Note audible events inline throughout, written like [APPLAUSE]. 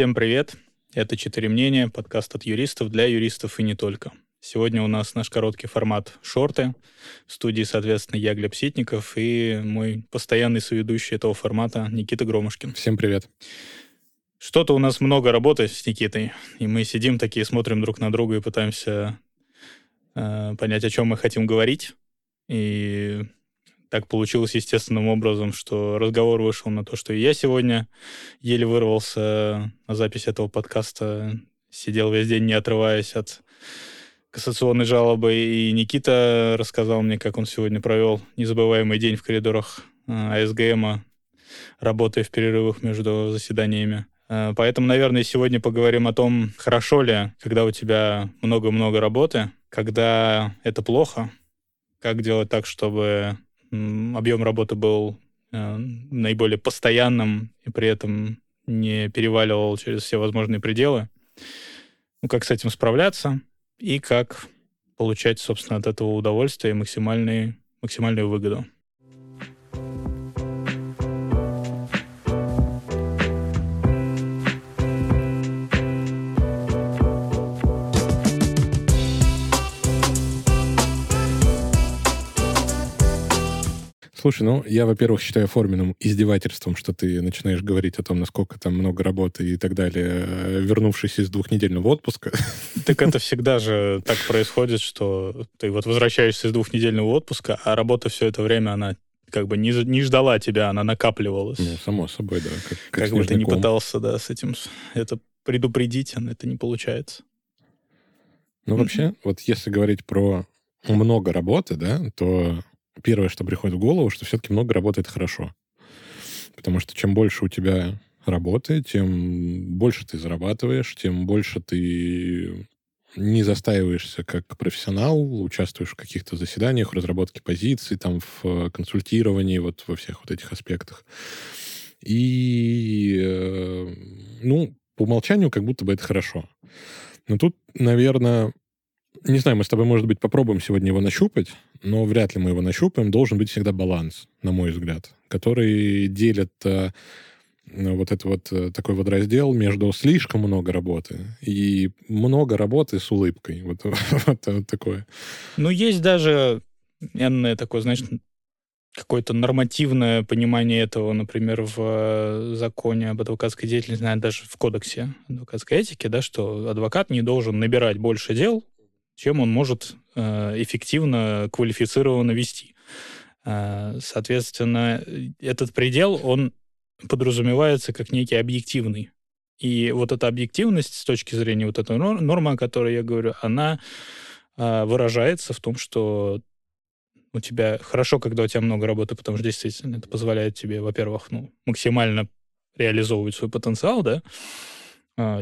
Всем привет! Это «Четыре мнения», подкаст от юристов для юристов и не только. Сегодня у нас наш короткий формат «Шорты». В студии, соответственно, я, Глеб Ситников, и мой постоянный соведущий этого формата Никита Громушкин. Всем привет. Что-то у нас много работы с Никитой, и мы сидим такие, смотрим друг на друга и пытаемся э, понять, о чем мы хотим говорить. И так получилось естественным образом, что разговор вышел на то, что и я сегодня еле вырвался на запись этого подкаста, сидел весь день, не отрываясь от кассационной жалобы, и Никита рассказал мне, как он сегодня провел незабываемый день в коридорах э, АСГМа, работая в перерывах между заседаниями. Э, поэтому, наверное, сегодня поговорим о том, хорошо ли, когда у тебя много-много работы, когда это плохо, как делать так, чтобы объем работы был э, наиболее постоянным и при этом не переваливал через все возможные пределы. Ну, как с этим справляться и как получать, собственно, от этого удовольствие и максимальную, выгоду. Слушай, ну, я, во-первых, считаю форменным издевательством, что ты начинаешь говорить о том, насколько там много работы и так далее, э, вернувшись из двухнедельного отпуска. [LAUGHS] Так это всегда же так происходит, что ты вот возвращаешься из двухнедельного отпуска, а работа все это время, она как бы не, не ждала тебя, она накапливалась. Ну, само собой, да. Как, как, как бы ты не пытался, да, с этим это предупредить, это не получается. Ну, вообще, вот если говорить про много работы, да, то первое, что приходит в голову, что все-таки много работает хорошо. Потому что чем больше у тебя работы, тем больше ты зарабатываешь, тем больше ты не застаиваешься как профессионал, участвуешь в каких-то заседаниях, разработке позиций, там, в э, консультировании, вот во всех вот этих аспектах. И, э, ну, по умолчанию как будто бы это хорошо. Но тут, наверное, не знаю, мы с тобой, может быть, попробуем сегодня его нащупать, но вряд ли мы его нащупаем. Должен быть всегда баланс, на мой взгляд, который делит э, вот этот вот э, такой вот раздел между слишком много работы и много работы с улыбкой. Вот, [LAUGHS] вот, вот такое. Ну, есть даже энное такое, значит, какое-то нормативное понимание этого, например, в э, законе об адвокатской деятельности, наверное, даже в кодексе адвокатской этики, да, что адвокат не должен набирать больше дел, чем он может э, эффективно, квалифицированно вести. Э, соответственно, этот предел, он подразумевается как некий объективный. И вот эта объективность с точки зрения вот этой нормы, о которой я говорю, она э, выражается в том, что у тебя хорошо, когда у тебя много работы, потому что действительно это позволяет тебе, во-первых, ну, максимально реализовывать свой потенциал, да,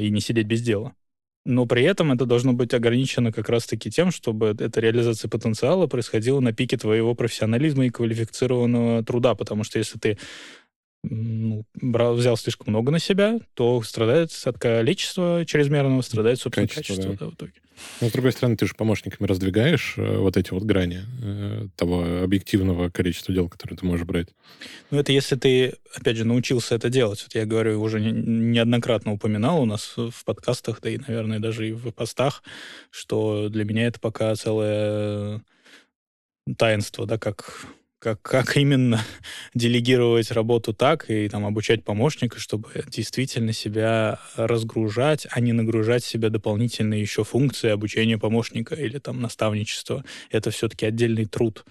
и не сидеть без дела но при этом это должно быть ограничено как раз-таки тем, чтобы эта реализация потенциала происходила на пике твоего профессионализма и квалифицированного труда, потому что если ты ну, брал, взял слишком много на себя, то страдает от количества чрезмерного, страдает, собственно, качество, качество да. Да, в итоге. Но, с другой стороны, ты же помощниками раздвигаешь э, вот эти вот грани э, того объективного количества дел, которые ты можешь брать. Ну, это если ты, опять же, научился это делать. Вот я говорю, уже не, неоднократно упоминал у нас в подкастах, да и, наверное, даже и в постах, что для меня это пока целое таинство, да, как как, как именно [LAUGHS] делегировать работу так и там обучать помощника, чтобы действительно себя разгружать, а не нагружать себя дополнительные еще функции обучения помощника или там наставничества. Это все-таки отдельный труд.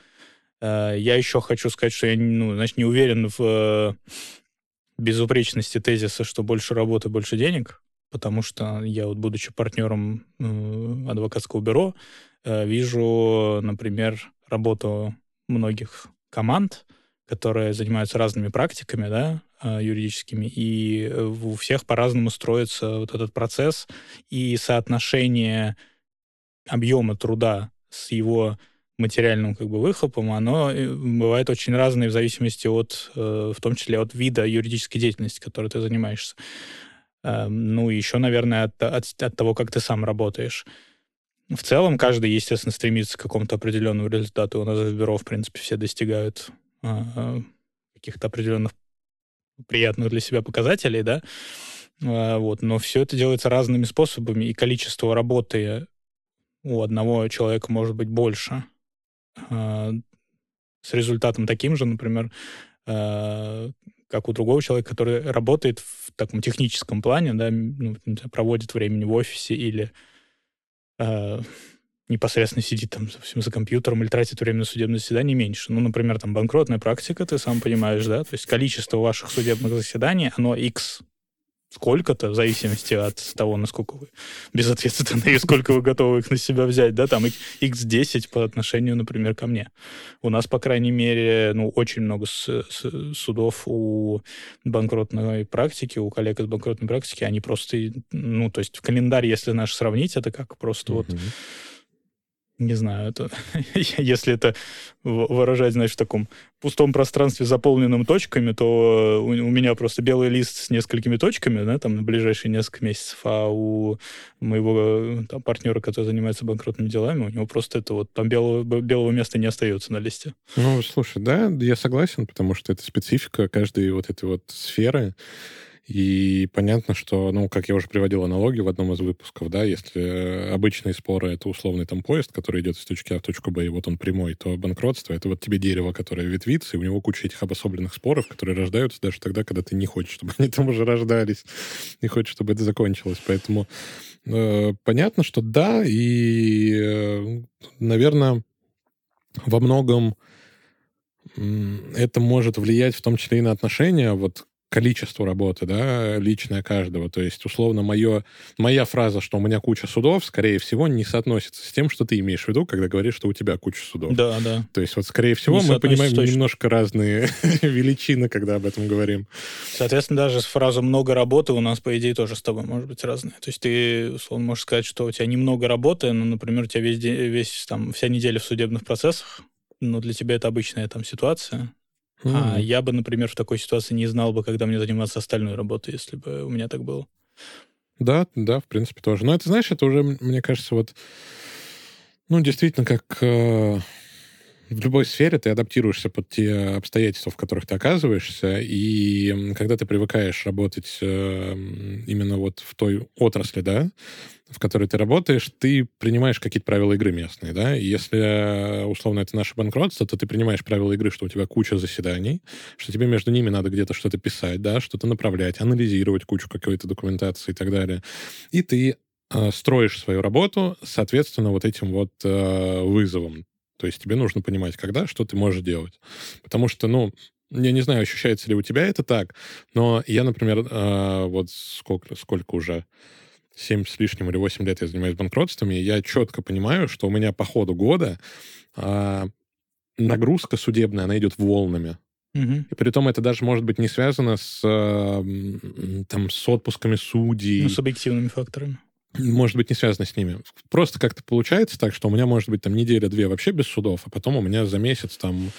Э, я еще хочу сказать, что я ну, значит, не уверен в э, безупречности тезиса, что больше работы, больше денег, потому что я вот, будучи партнером э, адвокатского бюро, вижу, например, работу многих команд, которые занимаются разными практиками, да, а, юридическими, и у всех по-разному строится вот этот процесс, и соотношение объема труда с его материальным как бы выхлопом, оно э, бывает очень разное в зависимости от, э, в том числе от вида юридической деятельности, которой ты занимаешься. Эм, ну, еще, наверное, от, от, от того, как ты сам работаешь. В целом, каждый, естественно, стремится к какому-то определенному результату. У нас в бюро, в принципе, все достигают а, каких-то определенных приятных для себя показателей, да. А, вот. Но все это делается разными способами, и количество работы у одного человека может быть больше. А, с результатом таким же, например, а, как у другого человека, который работает в таком техническом плане, да, ну, проводит времени в офисе или э, непосредственно сидит там совсем за компьютером или тратит время на судебное заседание меньше. Ну, например, там банкротная практика, ты сам понимаешь, да, то есть количество ваших судебных заседаний, оно X сколько-то, в зависимости от того, насколько вы безответственны и сколько вы готовы их на себя взять, да, там x10 по отношению, например, ко мне. У нас, по крайней мере, ну, очень много с, с, судов у банкротной практики, у коллег из банкротной практики, они просто, ну, то есть в календарь, если наш сравнить, это как просто mm-hmm. вот не знаю, это, [LAUGHS] если это выражать, значит, в таком пустом пространстве, заполненном точками, то у, у меня просто белый лист с несколькими точками, да, там, на ближайшие несколько месяцев, а у моего там, партнера, который занимается банкротными делами, у него просто это вот, там белого, белого места не остается на листе. Ну, слушай, да, я согласен, потому что это специфика каждой вот этой вот сферы, и понятно, что, ну, как я уже приводил аналогию в одном из выпусков, да, если обычные споры — это условный там поезд, который идет из точки А в точку Б, и вот он прямой, то банкротство — это вот тебе дерево, которое ветвится, и у него куча этих обособленных споров, которые рождаются даже тогда, когда ты не хочешь, чтобы они там уже рождались, [LAUGHS] не хочешь, чтобы это закончилось. Поэтому э, понятно, что да, и, э, наверное, во многом это может влиять в том числе и на отношения. Вот количество работы, да, личное каждого. То есть, условно, мое, моя фраза, что у меня куча судов, скорее всего, не соотносится с тем, что ты имеешь в виду, когда говоришь, что у тебя куча судов. Да, да. То есть, вот, скорее всего, не мы понимаем точно. немножко разные [LAUGHS] величины, когда об этом говорим. Соответственно, даже с фразой «много работы» у нас, по идее, тоже с тобой может быть разные. То есть, ты, условно, можешь сказать, что у тебя немного работы, но, например, у тебя весь, день, весь там, вся неделя в судебных процессах, но для тебя это обычная там ситуация, Mm-hmm. А я бы, например, в такой ситуации не знал бы, когда мне заниматься остальной работой, если бы у меня так было. Да, да, в принципе, тоже. Но это, знаешь, это уже, мне кажется, вот, ну, действительно, как э, в любой сфере ты адаптируешься под те обстоятельства, в которых ты оказываешься, и когда ты привыкаешь работать э, именно вот в той отрасли, да, в которой ты работаешь, ты принимаешь какие-то правила игры местные, да, если, условно, это наше банкротство, то ты принимаешь правила игры, что у тебя куча заседаний, что тебе между ними надо где-то что-то писать, да, что-то направлять, анализировать кучу какой-то документации и так далее. И ты э, строишь свою работу, соответственно, вот этим вот э, вызовом. То есть тебе нужно понимать, когда, что ты можешь делать. Потому что, ну, я не знаю, ощущается ли у тебя это так, но я, например, э, вот сколько, сколько уже, 7 с лишним или 8 лет я занимаюсь банкротствами, и я четко понимаю, что у меня по ходу года э, нагрузка судебная, она идет волнами. Угу. И при том это даже может быть не связано с, э, там, с отпусками судей. Ну, с объективными факторами может быть, не связано с ними. Просто как-то получается так, что у меня может быть там неделя-две вообще без судов, а потом у меня за месяц там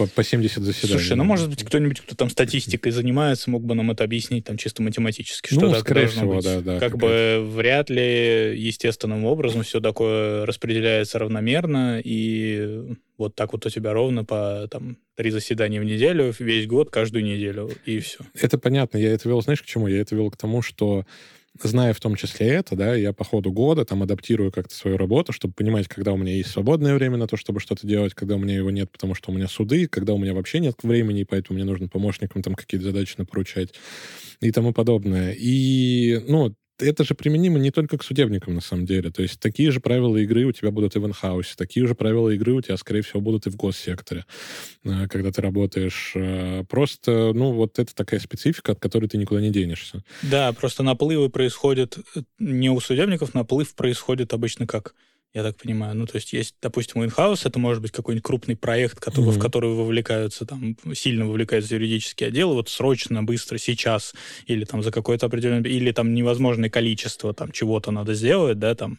по, по 70 заседаний. Слушай, ну, может быть, кто-нибудь, кто там статистикой занимается, мог бы нам это объяснить там чисто математически, что ну, так скорее всего, быть. да, да. Как бы вряд ли естественным образом все такое распределяется равномерно, и вот так вот у тебя ровно по там три заседания в неделю, весь год, каждую неделю, и все. Это понятно. Я это вел, знаешь, к чему? Я это вел к тому, что зная в том числе это, да, я по ходу года там адаптирую как-то свою работу, чтобы понимать, когда у меня есть свободное время на то, чтобы что-то делать, когда у меня его нет, потому что у меня суды, когда у меня вообще нет времени, поэтому мне нужно помощникам там какие-то задачи напоручать и тому подобное. И, ну, это же применимо не только к судебникам, на самом деле. То есть такие же правила игры у тебя будут и в инхаусе, такие же правила игры у тебя, скорее всего, будут и в госсекторе, э, когда ты работаешь. Э, просто, ну, вот это такая специфика, от которой ты никуда не денешься. Да, просто наплывы происходят э, не у судебников, наплыв происходит обычно как я так понимаю. Ну, то есть есть, допустим, инхаус, это может быть какой-нибудь крупный проект, который, mm-hmm. в который вовлекаются, там, сильно вовлекаются юридические отделы, вот срочно, быстро, сейчас, или там за какое-то определенное, или там невозможное количество там чего-то надо сделать, да, там,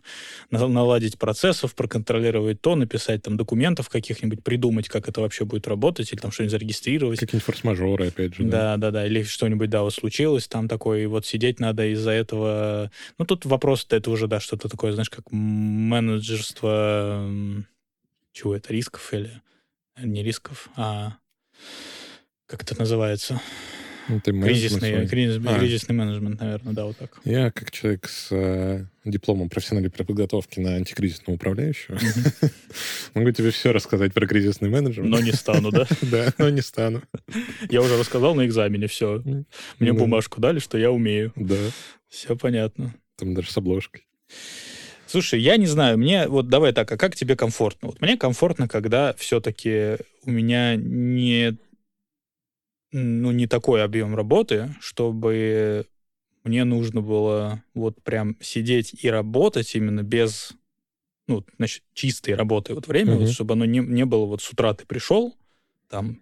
наладить процессов, проконтролировать то, написать там документов каких-нибудь, придумать, как это вообще будет работать, или там что-нибудь зарегистрировать. Какие-нибудь форс-мажоры, опять же. Да, да, да, да. или что-нибудь, да, вот случилось, там такое, и вот сидеть надо из-за этого... Ну, тут вопрос-то это уже, да, что-то такое, знаешь, как менеджер менеджерство чего это, рисков или не рисков, а как это называется? Ну, ты Кризисный, кризис- А. кризисный менеджмент, наверное, да, вот так. Я, как человек с э, дипломом профессиональной подготовки на антикризисного управляющего, [LAUGHS] могу тебе все рассказать про кризисный менеджмент. Но не стану, да? [LAUGHS] Да, но не стану. Я уже рассказал на экзамене, все. Мне Да. бумажку дали, что я умею. Да, Все понятно. там даже с обложкой. Слушай, я не знаю, мне вот давай так, а как тебе комфортно? Вот мне комфортно, когда все-таки у меня не, ну, не такой объем работы, чтобы мне нужно было вот прям сидеть и работать именно без, ну, значит, чистой работы вот время, вот, Мгм. чтобы оно не, не было вот с утра ты пришел, там,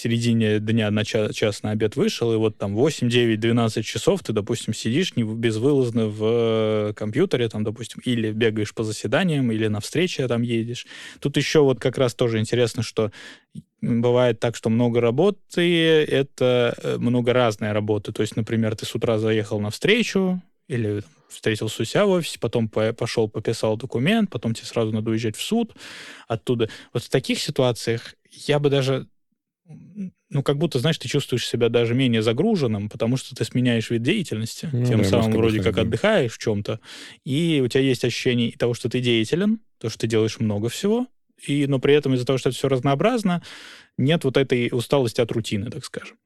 в середине дня на час, час на обед вышел, и вот там 8, 9, 12 часов ты, допустим, сидишь не, безвылазно в э, компьютере, там, допустим, или бегаешь по заседаниям, или на встрече там едешь. Тут еще вот как раз тоже интересно, что бывает так, что много работы, это э, много разной работы. То есть, например, ты с утра заехал на встречу, или встретился у себя в офисе, потом по- пошел, пописал документ, потом тебе сразу надо уезжать в суд оттуда. Вот в таких ситуациях я бы даже ну, как будто, знаешь, ты чувствуешь себя даже менее загруженным, потому что ты сменяешь вид деятельности, Ну тем да, самым вроде как да. отдыхаешь в чем-то, и у тебя есть ощущение того, что ты деятелен, то, что ты делаешь много всего, и, но при этом из-за того, что это все разнообразно, нет вот этой усталости от рутины, так скажем.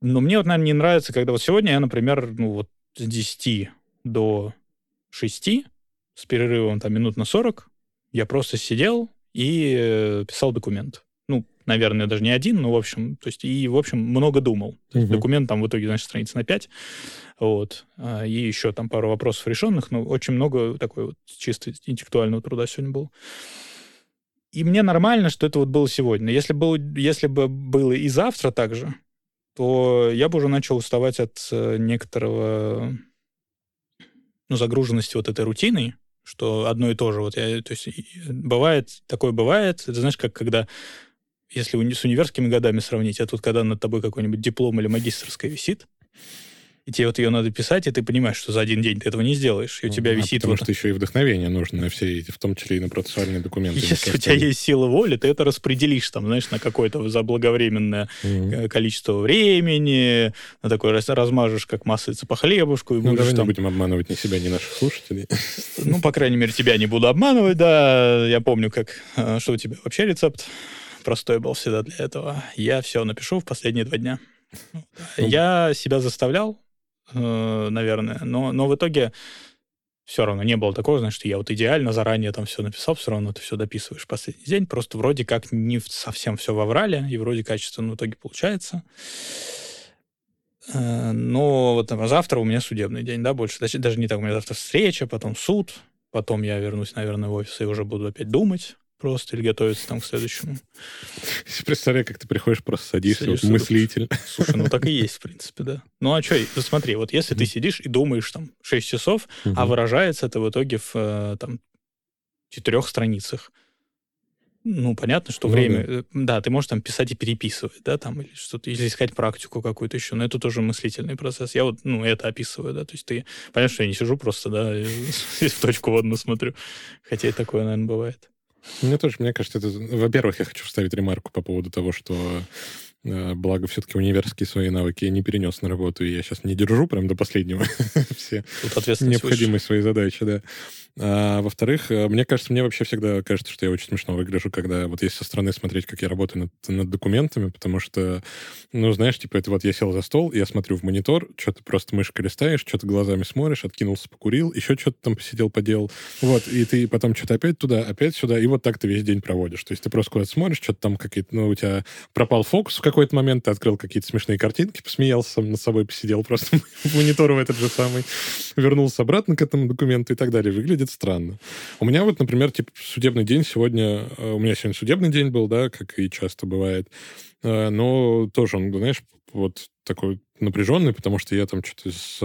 Но мне вот, наверное, не нравится, когда вот сегодня я, например, ну вот с 10 до 6 с перерывом там минут на 40 я просто сидел и э, писал документ. Наверное, даже не один, но в общем, то есть и, в общем, много думал. Мгм. Документ там в итоге, значит, страниц на 5. Вот. А, И еще там пару вопросов решенных, но очень много такой вот чисто интеллектуального труда сегодня было. И мне нормально, что это вот было сегодня. Если, было, если бы было и завтра так же, то я бы уже начал уставать от э, некоторого ну, загруженности вот этой рутиной, что одно и то же. Вот я, то есть бывает, такое бывает. Это знаешь, как когда, если с универскими годами сравнить, а тут когда над тобой какой-нибудь диплом или магистрская висит, и тебе вот ее надо писать, и ты понимаешь, что за один день ты этого не сделаешь, и у тебя А висит Потому вот... что еще и вдохновение нужно на все эти, в том числе и на процессуальные документы. [LAUGHS] Если у тебя есть сила воли, ты это распределишь там, знаешь, на какое-то заблаговременное э, количество времени, на такой раз- размажешь, как маслица по хлебушку, и Ну, будешь давай не там будем обманывать ни себя, ни наших слушателей. Ну, по крайней мере, тебя не буду обманывать, да. Я помню, как... э, Что у тебя вообще рецепт? Простой был всегда для этого. Я все напишу в последние два дня. Ну. Я себя заставлял, э, наверное, но, но в итоге все равно не было такого, знаешь, что я вот идеально заранее там все написал, все равно ты все дописываешь в последний день, просто вроде как не совсем все воврали, и вроде качественно в итоге получается. Э, Но вот там, завтра у меня судебный день, да, больше. Даже не так, у меня завтра встреча, потом суд, потом я вернусь, наверное, в офис и уже буду опять думать просто или готовиться там к следующему. Представляю, как ты приходишь, просто садишься, вот Садишься, мыслитель. Слушай, ну так и есть, в [LAUGHS] принципе, да. Ну а что, смотри, вот если ты сидишь и думаешь там 6 часов, а Мгм. выражается это в итоге в э, там четырех страницах. Ну, понятно, что Ну время... э, Да, ты можешь там писать и переписывать, да, там, или что-то, или искать практику какую-то еще, но это тоже мыслительный процесс. Я вот, ну, это описываю, да, то есть ты... Понятно, что я не сижу просто, да, [LAUGHS] в точку в одну смотрю. Хотя и такое, наверное, бывает. Мне тоже, мне кажется, это... Во-первых, я хочу вставить ремарку по поводу того, что э, благо все-таки универские свои навыки я не перенес на работу, и я сейчас не держу прям до последнего [LAUGHS] все необходимые свои задачи, да. А, во-вторых, э, мне кажется, мне вообще всегда кажется, что я очень смешно выгляжу, когда вот если со стороны смотреть, как я работаю над, над документами, потому что, ну, знаешь, типа, это вот я сел за стол, я смотрю в монитор, что-то просто мышкой листаешь, что-то глазами смотришь, откинулся, покурил, еще что-то там посидел, поделал. Вот, и ты потом что-то опять туда, опять сюда, и вот так ты весь день проводишь. То есть ты просто куда-то смотришь, что-то там какие-то, ну, у тебя пропал фокус в какой-то момент, ты открыл какие-то смешные картинки, посмеялся сам над собой, посидел просто [LAUGHS] в монитор в этот же самый, вернулся обратно к этому документу и так далее. Выглядит странно. У меня вот, например, типа судебный день сегодня, э, у меня сегодня судебный день был, да, как и часто бывает, Э, но тоже он, знаешь, вот такой напряженный, потому что я там что-то с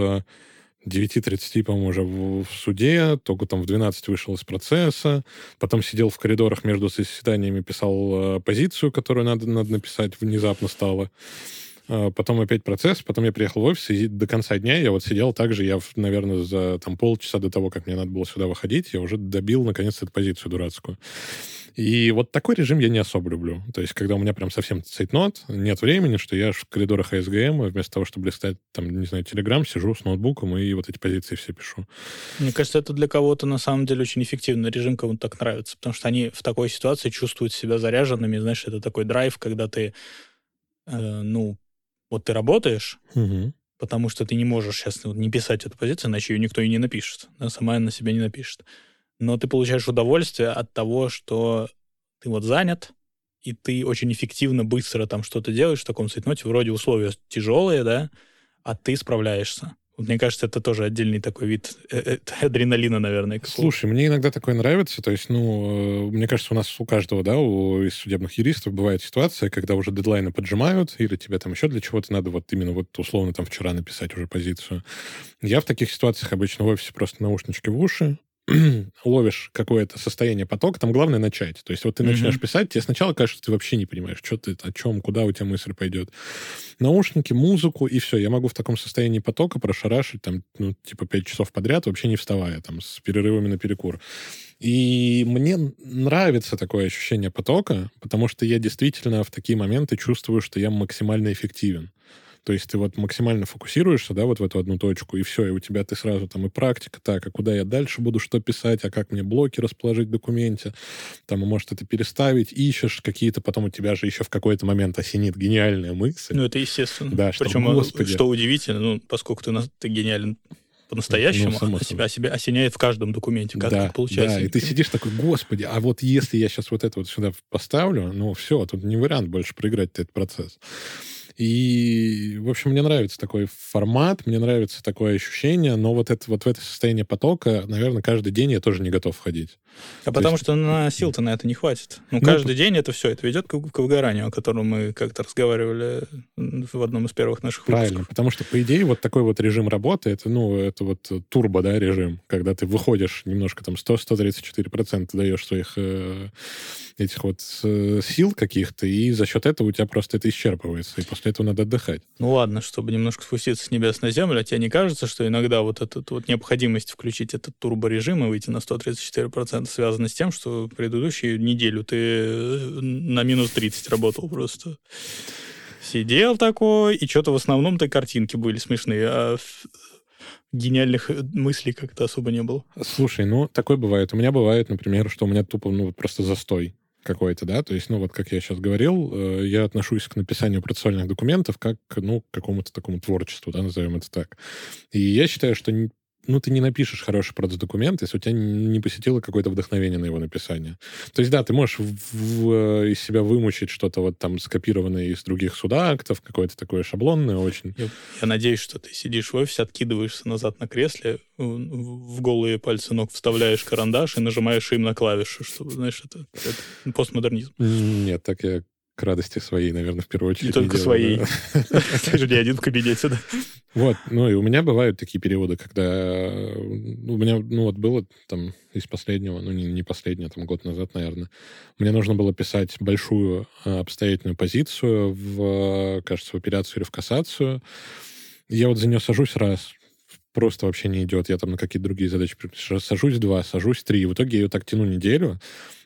9.30, по-моему, уже в, в суде, только там в 12 вышел из процесса, потом сидел в коридорах между заседаниями, писал э, позицию, которую надо, надо написать, внезапно стало. А, потом опять процесс, потом я приехал в офис, и до конца дня я вот сидел так же, я, наверное, за там полчаса до того, как мне надо было сюда выходить, я уже добил, наконец, эту позицию дурацкую. И вот такой режим я не особо люблю. То есть, когда у меня прям совсем цейтнот, нет времени, что я в коридорах АСГМ, вместо того, чтобы листать, там, не знаю, Телеграм, сижу с ноутбуком и вот эти позиции все пишу. Мне кажется, это для кого-то на самом деле очень эффективный режим, кому-то так нравится, потому что они в такой ситуации чувствуют себя заряженными, знаешь, это такой драйв, когда ты, э, ну, вот ты работаешь, угу. потому что ты не можешь сейчас не писать эту позицию, иначе ее никто и не напишет, да, сама она на себя не напишет но ты получаешь удовольствие от того, что ты вот занят, и ты очень эффективно, быстро там что-то делаешь в таком цветноте, вроде условия тяжелые, да, а ты справляешься. Мне кажется, это тоже отдельный такой вид э, э, [LAUGHS] адреналина, наверное. Слушай, мне иногда такое нравится. То есть, ну, э, мне кажется, у нас у каждого, да, у из судебных юристов бывает ситуация, когда уже дедлайны поджимают, или тебе там еще для чего-то надо вот именно вот условно там вчера написать уже позицию. Я в таких ситуациях обычно в офисе просто наушнички в уши, [CLEARS THROAT] ловишь какое-то состояние потока, там главное начать. То есть вот ты mm-hmm. начинаешь писать, тебе сначала кажется, что ты вообще не понимаешь, что ты, о чем, куда у тебя мысль пойдет. Наушники, музыку, и все. Я могу в таком состоянии потока прошарашить там, ну, типа, пять часов подряд, вообще не вставая, там, с перерывами на перекур. И мне нравится такое ощущение потока, потому что я действительно в такие моменты чувствую, что я максимально эффективен. То есть ты вот максимально фокусируешься, да, вот в эту одну точку, и все, и у тебя ты сразу там и практика, так, а куда я дальше буду что писать, а как мне блоки расположить в документе, там, может, это переставить, ищешь какие-то, потом у тебя же еще в какой-то момент осенит гениальная мысль. Ну, это естественно. Да, что, Причем, господи. что удивительно, ну, поскольку ты, ты гениален по-настоящему, ну, а себя, себя осеняет в каждом документе. Как да, так получается? Да, и ты сидишь такой, господи, а вот если я сейчас вот это вот сюда поставлю, ну все, тут не вариант больше проиграть этот процесс. И, в общем, мне нравится такой формат, мне нравится такое ощущение, но вот, это, вот в это состояние потока, наверное, каждый день я тоже не готов входить. А То потому есть... что на сил-то на это не хватит. Ну, ну каждый день это все, это ведет к, к выгоранию, о котором мы как-то разговаривали в одном из первых наших выпусков. Правильно, потому что, по идее, вот такой вот режим работы, это, ну, это вот турбо, да, режим, когда ты выходишь немножко там 100-134% даешь своих э, этих вот э, сил каких-то, и за счет этого у тебя просто это исчерпывается, и после этого надо отдыхать. Ну ладно, чтобы немножко спуститься с небес на землю, а тебе не кажется, что иногда вот эта вот необходимость включить этот турборежим и выйти на 134% связана с тем, что предыдущую неделю ты э, на минус 30 работал просто? Сидел такой, и что-то в основном-то картинки были смешные, а гениальных э, мыслей как-то особо не было. Слушай, ну, такое бывает. У меня бывает, например, что у меня тупо, ну, просто застой какой-то, да, то есть, ну, вот как я сейчас говорил, э, я отношусь к написанию процессуальных документов как, ну, к какому-то такому творчеству, да, назовем это так. И я считаю, что ну, ты не напишешь хороший продукт-документ, если у тебя не посетило какое-то вдохновение на его написание. То есть, да, ты можешь в, в, э, из себя вымучить что-то вот там скопированное из других суда актов, какое-то такое шаблонное очень. Я, я надеюсь, что ты сидишь в офисе, откидываешься назад на кресле, в, голые пальцы ног вставляешь карандаш и нажимаешь им на клавиши, чтобы, знаешь, это, это постмодернизм. Нет, так я к радости своей, наверное, в первую очередь. Не только не своей. [LAUGHS] Ты же не один в кабинете, да? Вот, ну и у меня бывают такие периоды, когда ну, у меня, ну вот было там из последнего, ну не, не последнего, там год назад, наверное, мне нужно было писать большую а, обстоятельную позицию в, кажется, в операцию или в кассацию. Я вот за нее сажусь раз, просто вообще не идет. Я там на какие-то другие задачи сажусь два, сажусь три. В итоге я ее так тяну неделю,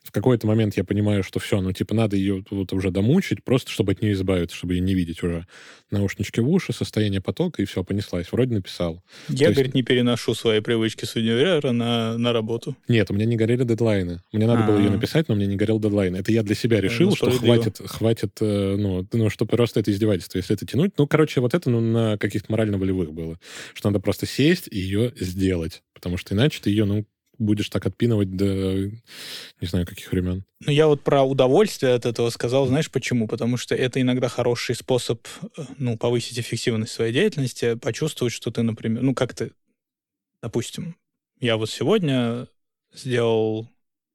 в какой-то момент я понимаю, что все, ну, типа, надо ее вот уже домучить, просто чтобы от нее избавиться, чтобы ее не видеть уже. Наушнички в уши, состояние потока, и все, понеслась. Вроде написал. Я, То говорит, не переношу свои привычки с универа на, на работу. Нет, у меня не горели дедлайны. Мне надо А-а-а. было ее а. написать, но мне не горел дедлайн. Это я для себя решил, ну, что хватит, хватит, э, ну, ну, что просто это издевательство, если это тянуть. Ну, короче, вот это ну, на каких-то морально-волевых было. Что надо просто сесть и ее сделать. Потому что иначе ты ее, ну, будешь так отпинывать до не знаю каких времен. Ну, я вот про удовольствие от этого сказал, знаешь почему? Потому что это иногда хороший способ, э, ну, повысить эффективность своей деятельности, почувствовать, что ты, например, ну, как ты, допустим, я вот сегодня сделал,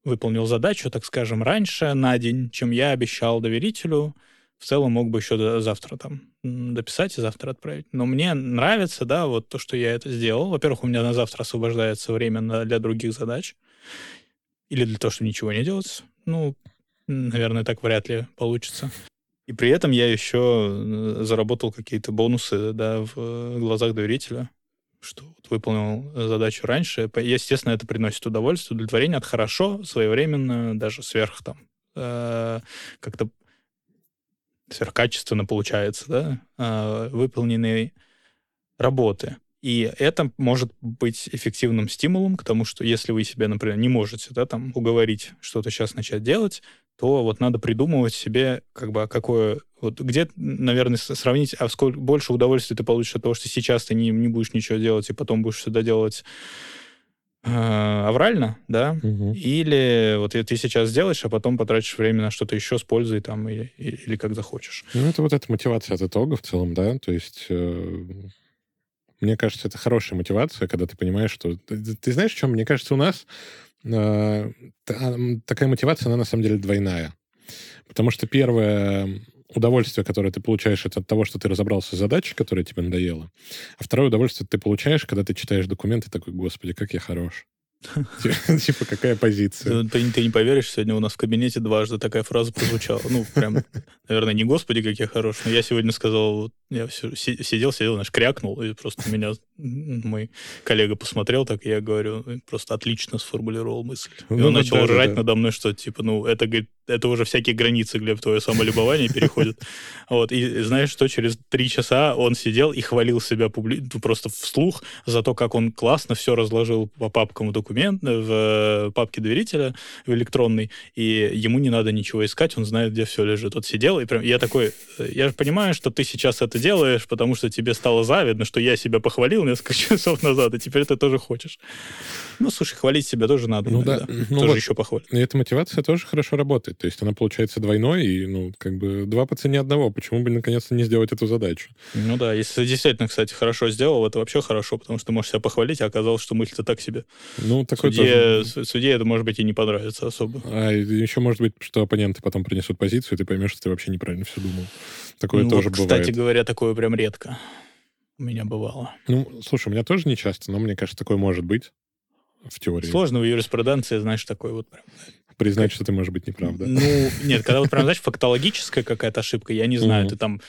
выполнил задачу, так скажем, раньше на день, чем я обещал доверителю, в целом мог бы еще завтра там дописать и завтра отправить. Но мне нравится, да, вот то, что я это сделал. Во-первых, у меня на завтра освобождается время на, для других задач. Или для того, чтобы ничего не делать. Ну, наверное, так вряд ли получится. И при этом я еще заработал какие-то бонусы, да, в глазах доверителя, что вот выполнил задачу раньше. Естественно, это приносит удовольствие, удовлетворение. Это хорошо, своевременно, даже сверх там э, как-то сверхкачественно получается, да, э, выполненные работы. И это может быть эффективным стимулом к тому, что если вы себе, например, не можете да, там, уговорить что-то сейчас начать делать, то вот надо придумывать себе, как бы, а какое... Вот где, наверное, сравнить, а сколько больше удовольствия ты получишь от того, что сейчас ты не, не будешь ничего делать, и потом будешь все доделать э, аврально, да, угу. или вот ты сейчас сделаешь, а потом потратишь время на что-то еще с пользой там, или, или как захочешь. Ну, это вот эта мотивация от итога в целом, да, то есть... Э мне кажется, это хорошая мотивация, когда ты понимаешь, что... Ты, ты знаешь, в чем? Мне кажется, у нас э, такая мотивация, она на самом деле двойная. Потому что первое удовольствие, которое ты получаешь, это от того, что ты разобрался с задачей, которая тебе надоела. А второе удовольствие ты получаешь, когда ты читаешь документы, такой, господи, как я хорош. [LAUGHS] Типа, какая позиция? Ну, ты, ты не поверишь, сегодня у нас в кабинете дважды такая фраза прозвучала. Ну, прям, наверное, не «Господи, как я хорош», но я сегодня сказал, я все, сидел, сидел, знаешь, крякнул, и просто меня мой коллега посмотрел так, и я говорю, просто отлично сформулировал мысль. И ну, он начал да, ржать да. надо мной, что, типа, ну, это, говорит, это уже всякие границы, Глеб, твое самолюбование переходит. [LAUGHS] Вот, и знаешь что, через три часа он сидел и хвалил себя публи... Ну, просто вслух за то, как он классно все разложил по папкам в документ, в папке доверителя, в электронной, и ему не надо ничего искать, он знает, где все лежит. Вот сидел, и прям я такой, я понимаю, что ты сейчас это делаешь, потому что тебе стало завидно, что я себя похвалил несколько [LAUGHS] часов назад, и теперь ты тоже хочешь. Ну, слушай, хвалить себя тоже надо ну, иногда. Да. Ну, тоже вот, еще похвалить. И эта мотивация тоже хорошо работает. То есть она получается двойной, и, ну, как бы два по цене одного. Почему бы, наконец-то, не сделать эту задачу? Ну да, если действительно, кстати, хорошо сделал, это вообще хорошо, потому что ты можешь себя похвалить, а оказалось, что мысль-то так себе. Ну, такой судье, тоже... Судье это, может быть, и не понравится особо. А еще может быть, что оппоненты потом принесут позицию, и ты поймешь, что ты вообще неправильно все думал. Такое ну, тоже вот, бывает. Кстати говоря, такое прям редко у меня бывало. Ну, слушай, у меня тоже не часто, но мне кажется, такое может быть в теории. Сложно в юриспруденции, знаешь, такой вот прям... Признать, что ты, может быть, неправда. Ну, нет, когда вот прям, знаешь, фактологическая какая-то ошибка, я не знаю, ты там,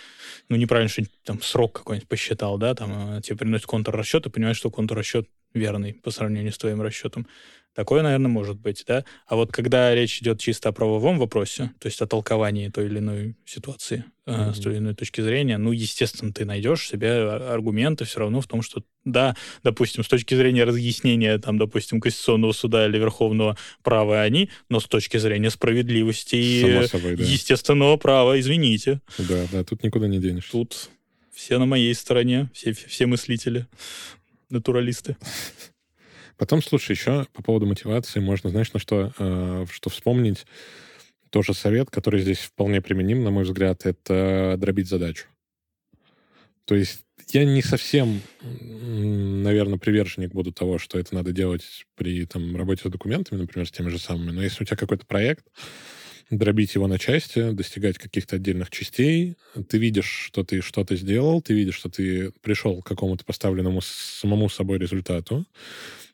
ну, неправильно что там срок какой-нибудь посчитал, да, там тебе приносит контррасчет, и понимаешь, что контррасчет верный по сравнению с твоим расчетом. Такое, наверное, может быть, да. А вот когда речь идет чисто о правовом вопросе, то есть о толковании той или иной ситуации mm-hmm. э, с той или иной точки зрения, ну, естественно, ты найдешь себе аргументы все равно в том, что, да, допустим, с точки зрения разъяснения, там, допустим, Конституционного суда или Верховного права они, но с точки зрения справедливости и собой, да. естественного права, извините. Да, да, тут никуда не денешься. Тут все на моей стороне, все, все мыслители, натуралисты. Потом, слушай, еще по поводу мотивации можно, знаешь, на что, э, что вспомнить. Тоже совет, который здесь вполне применим, на мой взгляд, это дробить задачу. То есть я не совсем, наверное, приверженник буду того, что это надо делать при там, работе с документами, например, с теми же самыми. Но если у тебя какой-то проект, дробить его на части, достигать каких-то отдельных частей. Ты видишь, что ты что-то сделал, ты видишь, что ты пришел к какому-то поставленному самому собой результату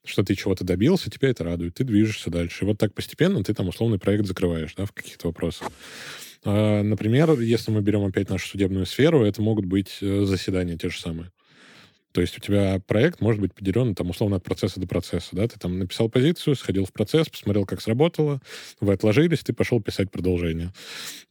что ты чего-то добился, тебя это радует, ты движешься дальше. И вот так постепенно ты там условный проект закрываешь, да, в каких-то вопросах. А, например, если мы берем опять нашу судебную сферу, это могут быть э, заседания те же самые. То есть у тебя проект может быть поделен там условно от процесса до процесса, да, ты там написал позицию, сходил в процесс, посмотрел, как сработало, вы отложились, ты пошел писать продолжение,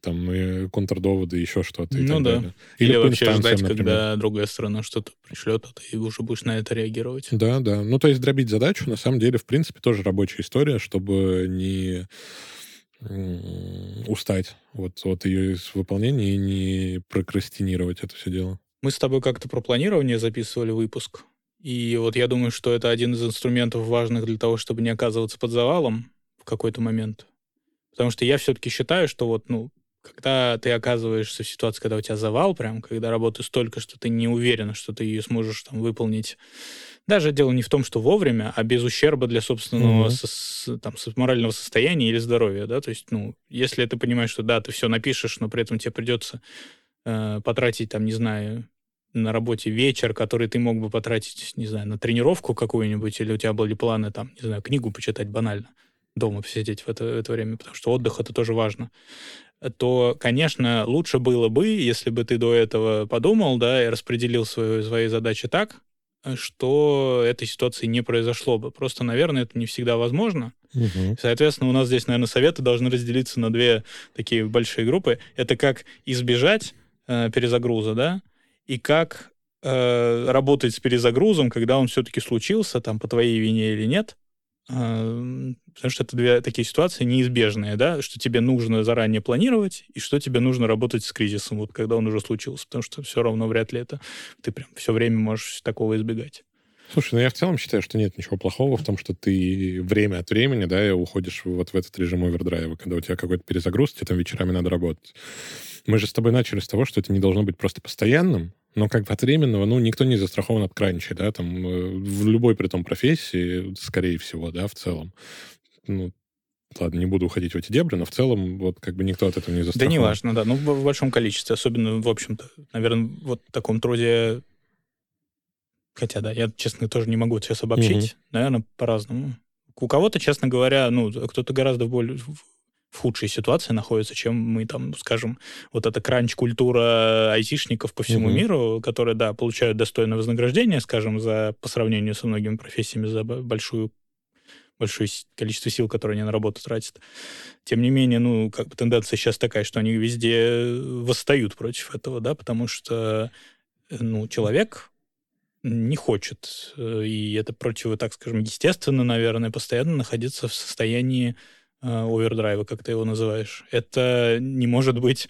там и контрдоводы, еще что-то. Ну да. Далее. Или, Или вообще ждать, например. когда другая сторона что-то пришлет, а ты уже будешь на это реагировать. Да, да. Ну то есть дробить задачу, на самом деле, в принципе, тоже рабочая история, чтобы не устать вот от ее выполнения и не прокрастинировать это все дело. Мы с тобой как-то про планирование записывали выпуск. И вот я думаю, что это один из инструментов важных для того, чтобы не оказываться под завалом в какой-то момент. Потому что я все-таки считаю, что вот, ну, когда ты оказываешься в ситуации, когда у тебя завал, прям, когда работы столько, что ты не уверен, что ты ее сможешь там выполнить. Даже дело не в том, что вовремя, а без ущерба для собственного mm-hmm. со, там, морального состояния или здоровья, да, то есть, ну, если ты понимаешь, что да, ты все напишешь, но при этом тебе придется э, потратить, там, не знаю, на работе вечер, который ты мог бы потратить, не знаю, на тренировку какую-нибудь, или у тебя были планы, там, не знаю, книгу почитать банально, дома посидеть в это, в это время, потому что отдых — это тоже важно. то, конечно, лучше было бы, если бы ты до этого подумал, да, и распределил свои, свои задачи так, что этой ситуации не произошло бы. Просто, наверное, это не всегда возможно. Угу. Соответственно, у нас здесь, наверное, советы должны разделиться на две такие большие группы. Это как избежать э, перезагруза, да, и как э, работать с перезагрузом, когда он все-таки случился, там, по твоей вине или нет. Э, потому что это две такие ситуации неизбежные, да, что тебе нужно заранее планировать, и что тебе нужно работать с кризисом, вот когда он уже случился, потому что все равно вряд ли это ты прям все время можешь такого избегать. Слушай, ну я в целом считаю, что нет ничего плохого в том, что ты время от времени, да, уходишь вот в этот режим овердрайва, когда у тебя какой-то перезагруз, тебе там вечерами надо работать. Мы же с тобой начали с того, что это не должно быть просто постоянным, но как бы от временного, ну, никто не застрахован от кранча, да, там, э, в любой при том профессии, скорее всего, да, в целом. Ну, ладно, не буду уходить в эти дебри, но в целом вот как бы никто от этого не застрахован. Да не важно, да, ну, в, в большом количестве, особенно, в общем-то, наверное, вот в таком труде Хотя, да, я, честно, тоже не могу сейчас обобщить. Угу. Наверное, по-разному. У кого-то, честно говоря, ну, кто-то гораздо более в худшей ситуации находится, чем мы там, ну, скажем, вот эта кранч-культура айтишников по всему угу. миру, которые, да, получают достойное вознаграждение, скажем, за по сравнению со многими профессиями за большую большое количество сил, которые они на работу тратят. Тем не менее, ну, как бы тенденция сейчас такая, что они везде восстают против этого, да, потому что, ну, человек не хочет, э, и это против, так скажем, естественно, наверное, постоянно находиться в состоянии э, овердрайва, как ты его называешь. Это не может быть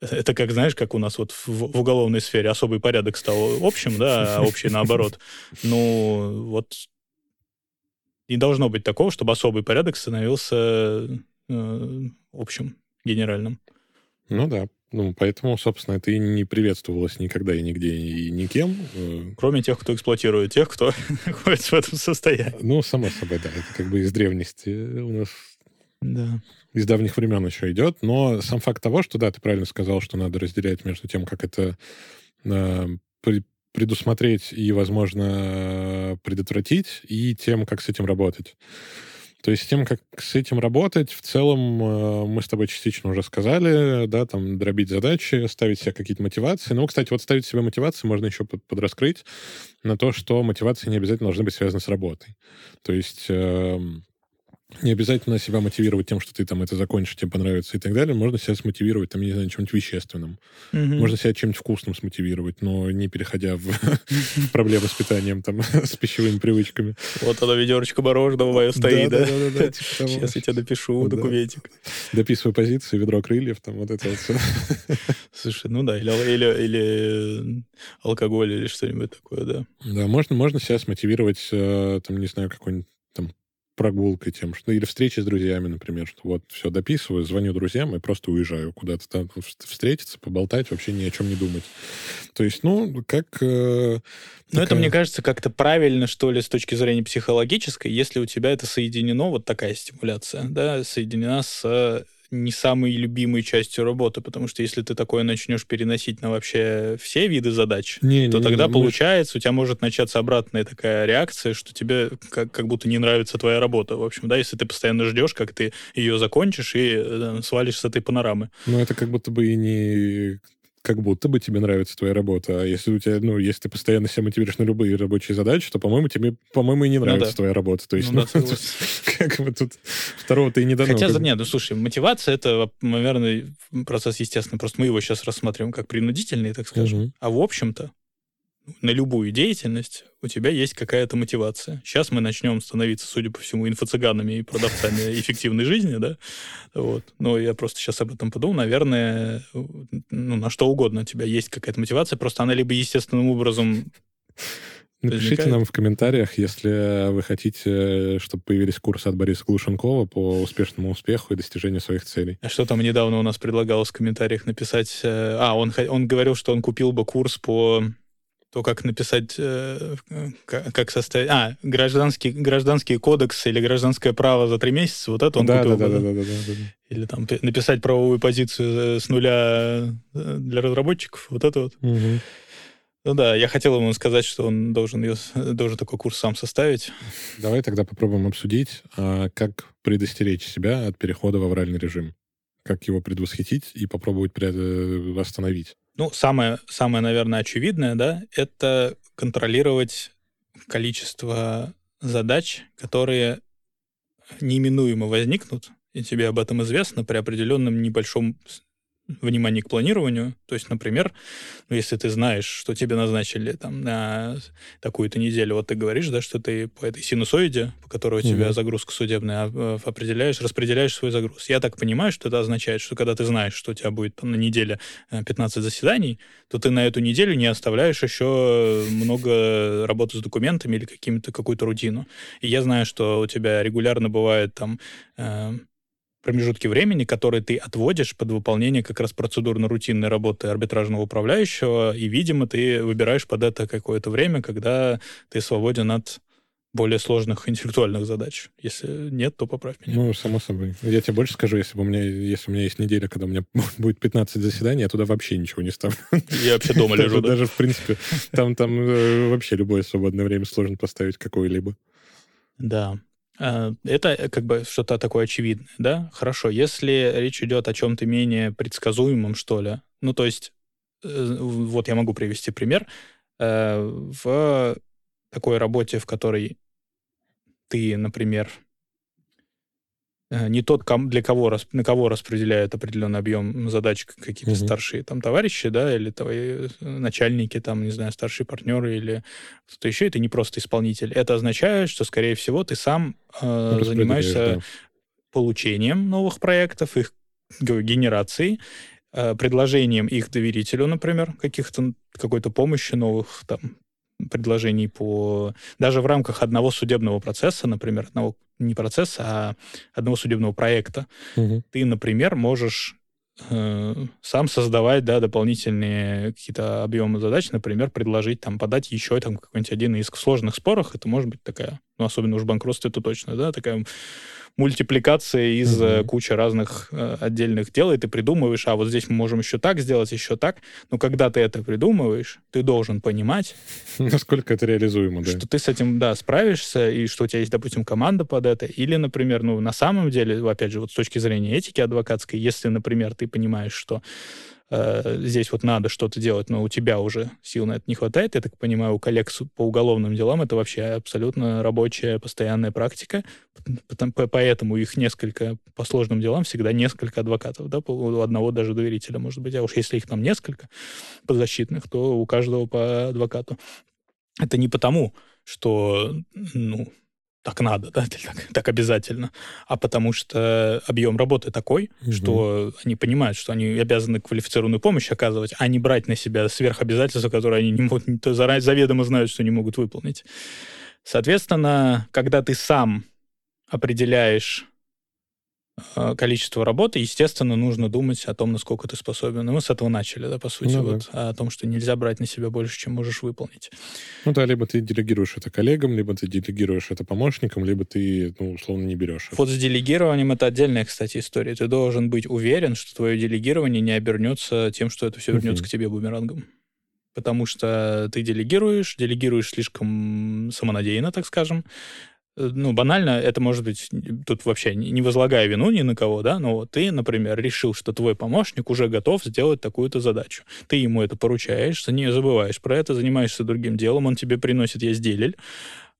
это как, знаешь, как у нас вот в, в уголовной сфере особый порядок стал общим, да, а общий [LAUGHS] наоборот. Ну, вот не должно быть такого, чтобы особый порядок становился э, общим, генеральным. Ну да, ну, поэтому, собственно, это и не приветствовалось никогда и нигде и никем. Э. Кроме тех, кто эксплуатирует тех, кто [LAUGHS] находится в этом состоянии. Ну, само собой, да. Это как бы из древности у нас да. из давних времен еще идет. Но сам факт того, что, да, ты правильно сказал, что надо разделять между тем, как это э, предусмотреть и, возможно, предотвратить, и тем, как с этим работать. То есть тем, как с этим работать, в целом э, мы с тобой частично уже сказали, да, там дробить задачи, ставить себе какие-то мотивации. Ну, кстати, вот ставить себе мотивации можно еще под, подраскрыть на то, что мотивации не обязательно должны быть связаны с работой. То есть эм, не обязательно себя мотивировать тем, что ты там это закончишь, тебе понравится и так далее. Можно себя смотивировать, там, не знаю, чем-нибудь вещественным. Угу. Можно себя чем-нибудь вкусным смотивировать, но не переходя в [LAUGHS] проблемы с питанием, там, [LAUGHS] с пищевыми привычками. Вот оно, ведерочка мороженого мое стоит, да? Типа [LAUGHS] Сейчас я тебе допишу документик. Дописываю позицию, ведро крыльев, там, вот это вот все. Слушай, ну да, или алкоголь, или что-нибудь такое, да. Да, можно, можно себя смотивировать, э, там, не знаю, какой-нибудь там прогулкой тем, что или встречи с друзьями, например, что вот все дописываю, звоню друзьям и просто уезжаю куда-то там встретиться, поболтать, вообще ни о чем не думать. То есть, ну, как... Э, ну, такая... это, мне кажется, как-то правильно, что ли, с точки зрения психологической, если у тебя это соединено, вот такая стимуляция, да, соединена с не самой любимой частью работы, потому что если ты такое начнешь переносить на вообще все виды задач, не, то не, тогда не, получается, у тебя может начаться обратная такая реакция, что тебе как, как будто не нравится твоя работа. В общем, да, если ты постоянно ждешь, как ты ее закончишь и э, свалишь с этой панорамы. Ну, это как будто бы и не как будто бы тебе нравится твоя работа. А если у тебя, ну, если ты постоянно себя мотивируешь на любые рабочие задачи, то, по-моему, тебе, по-моему, и не ну нравится ну, да. твоя работа. То есть, ну, ну [LAUGHS] да, как бы тут второго-то и не дано. Хотя, нет, ну, слушай, мотивация — это, наверное, процесс естественный. Просто мы его сейчас рассматриваем как принудительный, так скажем. Угу. А в общем-то, на любую деятельность у тебя есть какая-то мотивация. Сейчас мы начнем становиться, судя по всему, инфо-цыганами и продавцами [LAUGHS] эффективной жизни, да, вот. Но я просто сейчас об этом подумал. Наверное, ну, на что угодно у тебя есть какая-то мотивация, просто она либо естественным образом [LAUGHS] Напишите нам в комментариях, если вы хотите, чтобы появились курсы от Бориса Глушенкова по успешному успеху и достижению своих целей. А что там недавно у нас предлагалось в комментариях написать? Э, а, он, он говорил, что он купил бы курс по то, как написать, э, как составить... А, гражданский, гражданский кодекс или гражданское право за три месяца, вот это он да, купил да, да, да, да, да, да. Или там написать правовую позицию с нуля э, для разработчиков, вот это вот. Угу. Ну да, я хотел ему сказать, что он должен, ее, должен такой курс сам составить. Давай тогда попробуем обсудить, а как предостеречь себя от перехода в авральный режим. как его предвосхитить и попробовать восстановить? Ну, самое, самое, наверное, очевидное, да, это контролировать количество задач, которые неименуемо возникнут, и тебе об этом известно при определенном небольшом внимание к планированию. То есть, например, ну, если ты знаешь, что тебе назначили там на такую-то неделю, вот ты говоришь, да, что ты по этой синусоиде, по которой у тебя угу. загрузка судебная, а, определяешь, распределяешь свой загруз. Я так понимаю, что это означает, что когда ты знаешь, что у тебя будет там, на неделе 15 э, заседаний, то ты на эту неделю не оставляешь еще много работы с документами или какими-то какую-то рутину. И я знаю, что у тебя регулярно бывает там э, промежутки времени, которые ты отводишь под выполнение как раз процедурно-рутинной работы арбитражного управляющего, и, видимо, ты выбираешь под это какое-то время, когда ты свободен от более сложных интеллектуальных задач. Если нет, то поправь меня. Ну, само собой. Я тебе больше скажу, если, бы у, меня, если у меня есть неделя, когда у меня [LAUGHS] будет 15 заседаний, я туда вообще ничего не ставлю. Я вообще дома лежу. Даже, в принципе, там, там э, вообще любое свободное время сложно поставить какое-либо. Да. А, это э, как бы что-то такое очевидное, да? Хорошо, если речь идет о чем-то менее предсказуемом, что ли, ну, то есть, э, вот я могу привести пример. Э, в такой работе, в которой ты, например, Э, не тот, для кого, на кого распределяют определенный объем задач какие-то mm-hmm. старшие там товарищи, да, или твои э, начальники, там, не знаю, старшие партнеры или кто-то еще, это не просто исполнитель. Это означает, что, скорее всего, ты сам э, занимаешься да. получением новых проектов, их генерацией, э, предложением их доверителю, например, каких-то какой-то помощи новых там предложений по... Даже в рамках одного судебного процесса, например, одного не процесса, а одного судебного проекта, угу. ты, например, можешь э, сам создавать да, дополнительные какие-то объемы задач, например, предложить там подать еще там какой-нибудь один в сложных спорах, это может быть такая, ну, особенно уж в банкротстве, это точно, да, такая мультипликация из mm-hmm. кучи разных э, отдельных дел, и ты придумываешь, а вот здесь мы можем еще так сделать, еще так. Но когда ты это придумываешь, ты должен понимать... [LAUGHS] Насколько это реализуемо, да. Что ты с этим, да, справишься, и что у тебя есть, допустим, команда под это. Или, например, ну, на самом деле, опять же, вот с точки зрения этики адвокатской, если, например, ты понимаешь, что э, здесь вот надо что-то делать, но у тебя уже сил на это не хватает. Я так понимаю, у коллег по уголовным делам это вообще абсолютно рабочая, постоянная практика. Поэтому их несколько, по сложным делам всегда несколько адвокатов, да, у одного даже доверителя, может быть. А уж если их там несколько подзащитных, то у каждого по адвокату. Это не потому, что, ну, так надо, да, [LAUGHS] так, так обязательно, а потому что объем работы такой, угу. что они понимают, что они обязаны квалифицированную помощь оказывать, а не брать на себя сверхобязательства, которые они не могут, заведомо знают, что не могут выполнить. Соответственно, когда ты сам определяешь количество работы, естественно, нужно думать о том, насколько ты способен. И мы с этого начали, да, по сути, ну, вот, да. о том, что нельзя брать на себя больше, чем можешь выполнить. Ну да, либо ты делегируешь это коллегам, либо ты делегируешь это помощникам, либо ты, ну, условно, не берешь. Вот с делегированием это отдельная, кстати, история. Ты должен быть уверен, что твое делегирование не обернется тем, что это все вернется uh-huh. к тебе бумерангом. Потому что ты делегируешь, делегируешь слишком самонадеянно, так скажем, Э, ну, банально, это может быть, тут вообще не возлагая вину ни на кого, да, но ты, например, решил, что твой помощник уже готов сделать такую-то задачу. Ты ему это поручаешь, не забываешь про это, занимаешься другим делом, он тебе приносит делель,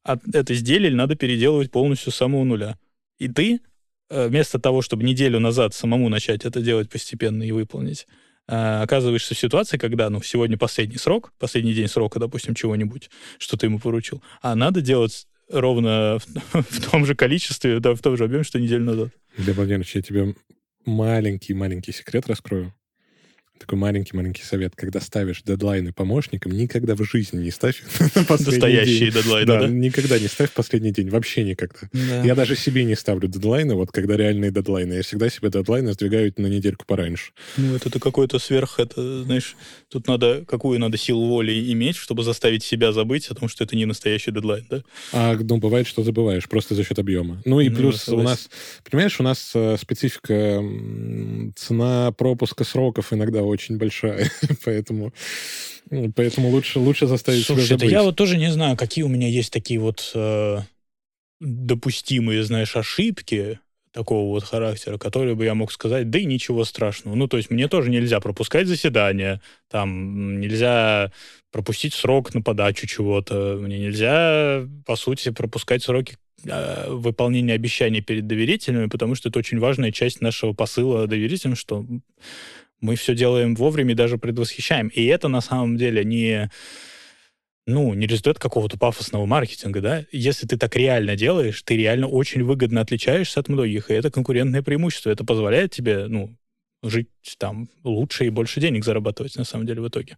а это сделель надо переделывать полностью с самого нуля. И ты, э, вместо того, чтобы неделю назад самому начать это делать постепенно и выполнить, э, оказываешься в ситуации, когда, ну, сегодня последний срок, последний день срока, допустим, чего-нибудь, что ты ему поручил, а надо делать ровно в, [LAUGHS] в том же количестве, да, в том же объеме, что неделю назад. Для Владимирович, я тебе маленький-маленький секрет раскрою такой маленький-маленький совет. Когда ставишь дедлайны помощникам, никогда в жизни не ставь [LAUGHS] на последний Настоящие день. дедлайны, да, да? никогда не ставь последний день. Вообще никогда. Да. Я даже себе не ставлю дедлайны, вот когда реальные дедлайны. Я всегда себе дедлайны сдвигаю на недельку пораньше. Ну, это какой-то сверх... Это, знаешь, тут надо... Какую надо силу воли иметь, чтобы заставить себя забыть о том, что это не настоящий дедлайн, да? А, ну, бывает, что забываешь просто за счет объема. Ну, и ну, плюс у нас... Понимаешь, у нас э, специфика цена пропуска сроков иногда очень большая, [LAUGHS] поэтому, поэтому лучше, лучше заставить Слушай, себя забыть. я вот тоже не знаю, какие у меня есть такие вот э, допустимые, знаешь, ошибки, такого вот характера, который бы я мог сказать, да и ничего страшного. Ну, то есть мне тоже нельзя пропускать заседания, там нельзя пропустить срок на подачу чего-то, мне нельзя, по сути, пропускать сроки э, выполнения обещаний перед доверителями, потому что это очень важная часть нашего посыла доверителям, что мы все делаем вовремя и даже предвосхищаем. И это на самом деле не ну, не результат какого-то пафосного маркетинга, да? Если ты так реально делаешь, ты реально очень выгодно отличаешься от многих, и это конкурентное преимущество. Это позволяет тебе, ну, жить там лучше и больше денег зарабатывать, на самом деле, в итоге.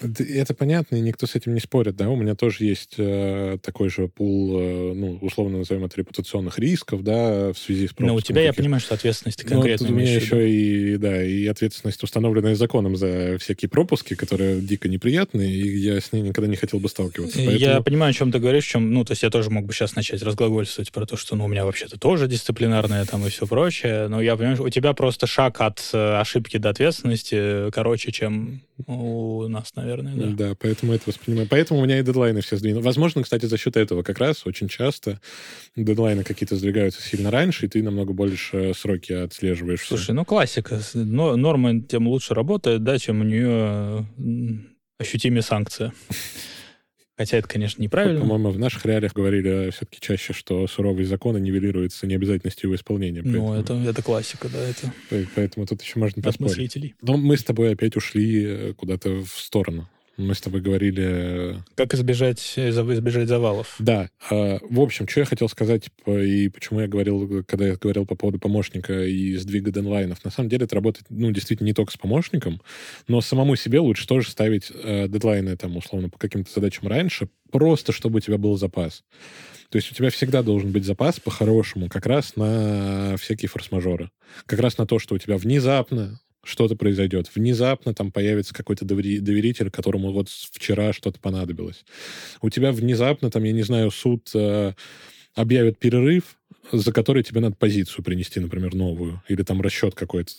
Это понятно, и никто с этим не спорит, да. У меня тоже есть э, такой же пул, э, ну, условно назовем это репутационных рисков, да, в связи с Но у тебя, я понимаю, что ответственность конкретно. Ну, у меня еще и, да, и ответственность, установленная законом за всякие пропуски, которые дико неприятные, и я с ней никогда не хотел бы сталкиваться. Поэтому... Я понимаю, о чем ты говоришь, в чем, ну, то есть я тоже мог бы сейчас начать разглагольствовать про то, что, ну, у меня вообще-то тоже дисциплинарное там и все прочее, но я понимаю, что у тебя просто шаг от э, ошибки до ответственности э, короче, чем у нас, наверное наверное, да. Да, поэтому это воспринимаю. Поэтому у меня и дедлайны все сдвинули. Возможно, кстати, за счет этого как раз очень часто дедлайны какие-то сдвигаются сильно раньше, и ты намного больше сроки отслеживаешь. Слушай, ну классика. Но, норма тем лучше работает, да, чем у нее ощутимее санкция. Хотя это, конечно, неправильно. По-моему, в наших реалиях говорили все-таки чаще, что суровые законы нивелируются необязательностью его исполнения. Ну, поэтому... Ну, это, это классика, да. Это... Поэтому тут еще можно поспорить. Но мы с тобой опять ушли э, куда-то в сторону. Мы с тобой говорили... Э, как избежать, избежать завалов. Да. А, в общем, что я хотел сказать и почему я говорил, когда я говорил по поводу помощника и сдвига дедлайнов. На самом деле это работает, ну, действительно не только с помощником, но самому себе лучше тоже ставить э, дедлайны, там, условно, по каким-то задачам раньше, просто чтобы у тебя был запас. То есть у тебя всегда должен быть запас по-хорошему как раз на всякие форс-мажоры. Как раз на то, что у тебя внезапно что-то произойдет. Внезапно там появится какой-то доверитель, которому вот вчера что-то понадобилось. У тебя внезапно там, я не знаю, суд э, объявит перерыв, за который тебе надо позицию принести, например, новую, или там расчет какой-то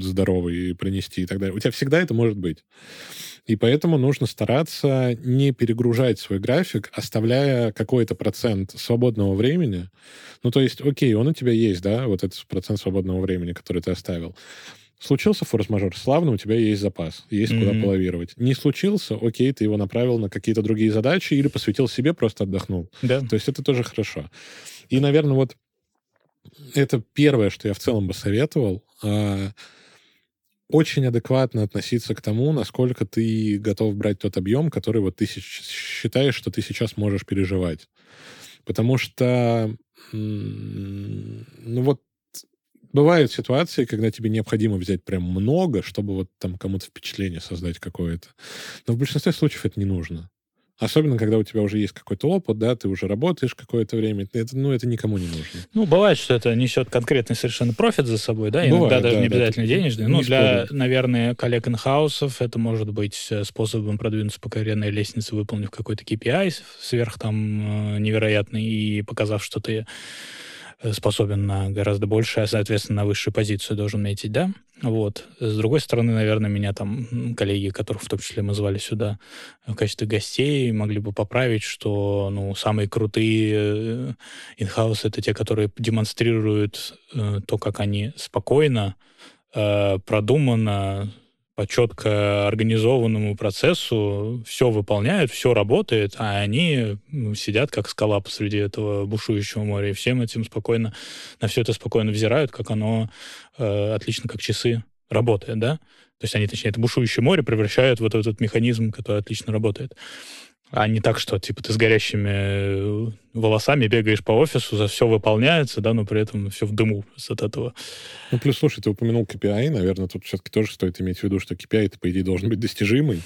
здоровый принести и так далее. У тебя всегда это может быть. И поэтому нужно стараться не перегружать свой график, оставляя какой-то процент свободного времени. Ну, то есть, окей, он у тебя есть, да, вот этот процент свободного времени, который ты оставил. Случился форс-мажор, славно, у тебя есть запас, есть mm-hmm. куда полавировать. Не случился, окей, ты его направил на какие-то другие задачи или посвятил себе, просто отдохнул. Да. То есть это тоже хорошо. И, наверное, вот это первое, что я в целом бы советовал. А, очень адекватно относиться к тому, насколько ты готов брать тот объем, который вот ты считаешь, что ты сейчас можешь переживать. Потому что, ну вот бывают ситуации, когда тебе необходимо взять прям много, чтобы вот там кому-то впечатление создать какое-то. Но в большинстве случаев это не нужно. Особенно, когда у тебя уже есть какой-то опыт, да, ты уже работаешь какое-то время, это, ну, это никому не нужно. Ну, бывает, что это несет конкретный совершенно профит за собой, да, бывает, иногда даже да, не обязательно да, денежный. Ну, для, спорю. наверное, коллег инхаусов это может быть э, способом продвинуться по карьерной лестнице, выполнив какой-то KPI сверх там э, невероятный и показав, что ты способен на гораздо больше, а, соответственно, на высшую позицию должен найти, да. Вот. С другой стороны, наверное, меня там коллеги, которых в том числе мы звали сюда в качестве гостей, могли бы поправить, что ну, самые крутые э, инхаус — это те, которые демонстрируют э, то, как они спокойно, э, продуманно, по четко организованному процессу все выполняют, все работает, а они сидят как скала посреди этого бушующего моря, и всем этим спокойно, на все это спокойно взирают, как оно э, отлично, как часы работает, да? То есть они, точнее, это бушующее море превращают вот этот механизм, который отлично работает. А не так, что, типа, ты с горящими э, волосами бегаешь по офису, за все выполняется, да, но при этом все в дыму от этого. Ну, плюс, слушай, ты упомянул KPI, наверное, тут все-таки тоже стоит иметь в виду, что KPI, это, по идее, должен быть достижимый.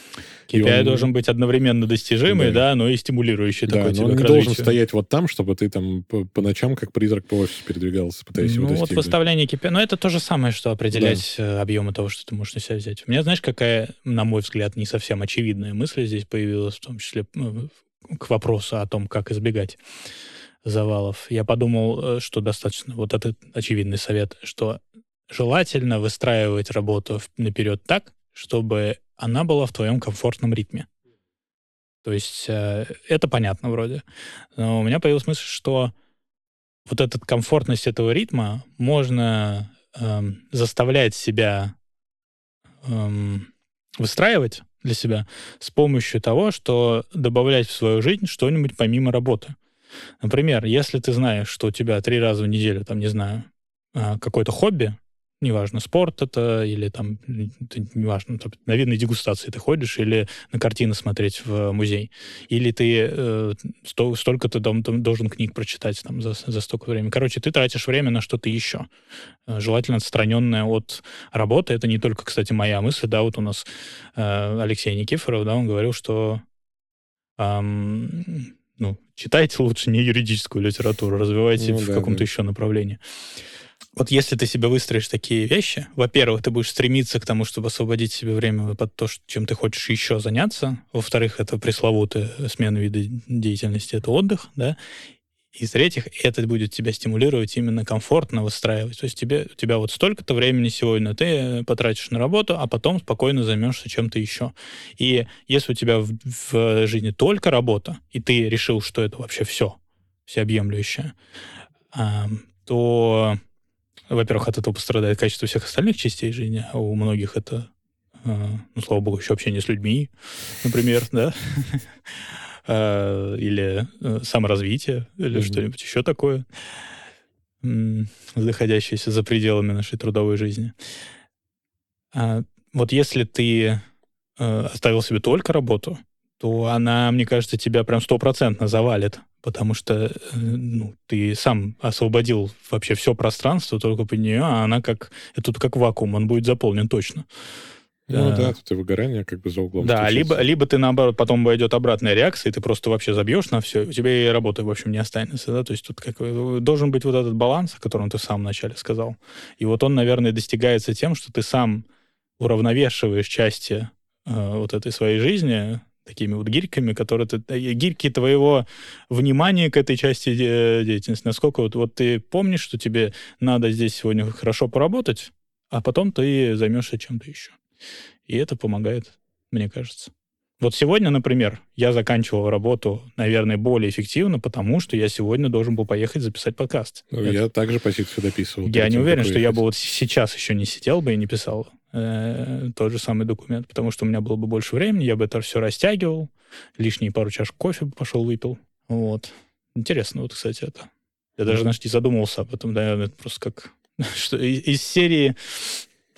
KPI он... должен быть одновременно достижимый, да, да но и стимулирующий да, такой но он не должен стоять вот там, чтобы ты там по, по ночам как призрак по офису передвигался, пытаясь ну, его достигнуть. вот выставление KPI, но это то же самое, что определять да. Э, объемы того, что ты можешь на себя взять. У меня, знаешь, какая, на мой взгляд, не совсем очевидная мысль здесь появилась, в том числе ну, к вопросу о том, как избегать завалов, я подумал, э, что достаточно, вот этот очевидный совет, что желательно выстраивать работу наперед так, чтобы она была в твоем комфортном ритме. То есть э, это понятно вроде. Но у меня появилась мысль, что вот эта комфортность этого ритма можно эм, заставлять себя эм, выстраивать для себя с помощью того, что добавлять в свою жизнь что-нибудь помимо работы. Например, если ты знаешь, что у тебя три раза в неделю, там, не знаю, а, какое-то хобби, неважно, спорт это или там, это неважно, там, на винной дегустации ты ходишь или на картины смотреть в музей, или ты э, сто, столько-то дом, там, должен книг прочитать там за, за столько времени. Короче, ты тратишь время на что-то еще, э, желательно отстраненное от работы. Это не только, кстати, моя мысль, да, вот у нас э, Алексей Никифоров, да, он говорил, что эм, ну, читайте лучше не юридическую литературу, развивайте ну, в да, каком-то да. еще направлении. Вот если ты себе выстроишь такие вещи, во-первых, ты будешь стремиться к тому, чтобы освободить себе время под то, чем ты хочешь еще заняться. Во-вторых, это пресловутая смена вида деятельности, это отдых, да. И в-третьих, это будет тебя стимулировать именно комфортно выстраивать. То есть тебе, у тебя вот столько-то времени сегодня ты потратишь на работу, а потом спокойно займешься чем-то еще. И если у тебя в, в жизни только работа, и ты решил, что это вообще все, всеобъемлющее, то во-первых, от этого пострадает качество всех остальных частей жизни, а у многих это, э, ну, слава богу, еще общение с людьми, например, да, [LAUGHS] а, или э, саморазвитие, или что-нибудь еще такое, заходящееся за пределами нашей трудовой жизни. А вот если ты э, оставил себе только работу, то она, мне кажется, тебя прям стопроцентно завалит потому что э, ну, ты сам освободил вообще все пространство только под нее, а она как, это тут как вакуум, он будет заполнен точно. Ну а, да, тут и выгорание как бы за углом. Да, либо, либо ты, наоборот, потом пойдет обратная реакция, и ты просто вообще забьешь на все, у тебя и работы, в общем, не останется, да, то есть тут как, должен быть вот этот баланс, о котором ты сам вначале сказал. И вот он, наверное, достигается тем, что ты сам уравновешиваешь части э, вот этой своей жизни, такими вот гирьками, которые ты, э, гирьки твоего внимания к этой части деятельности. Насколько вот, вот ты помнишь, что тебе надо здесь сегодня хорошо поработать, а потом ты займешься чем-то еще. И это помогает, мне кажется. Вот сегодня, например, я заканчивал работу, наверное, более эффективно, потому что я сегодня должен был поехать записать подкаст. Ну, это... Я также почти все дописывал. Я не уверен, что я бы вот сейчас еще не сидел бы и не писал э, тот же самый документ, потому что у меня было бы больше времени, я бы это все растягивал, лишние пару чашек кофе бы пошел выпил. Вот. Интересно, вот, кстати, это. Я даже, знаешь, не задумывался об этом, да, это просто как [LAUGHS] что из серии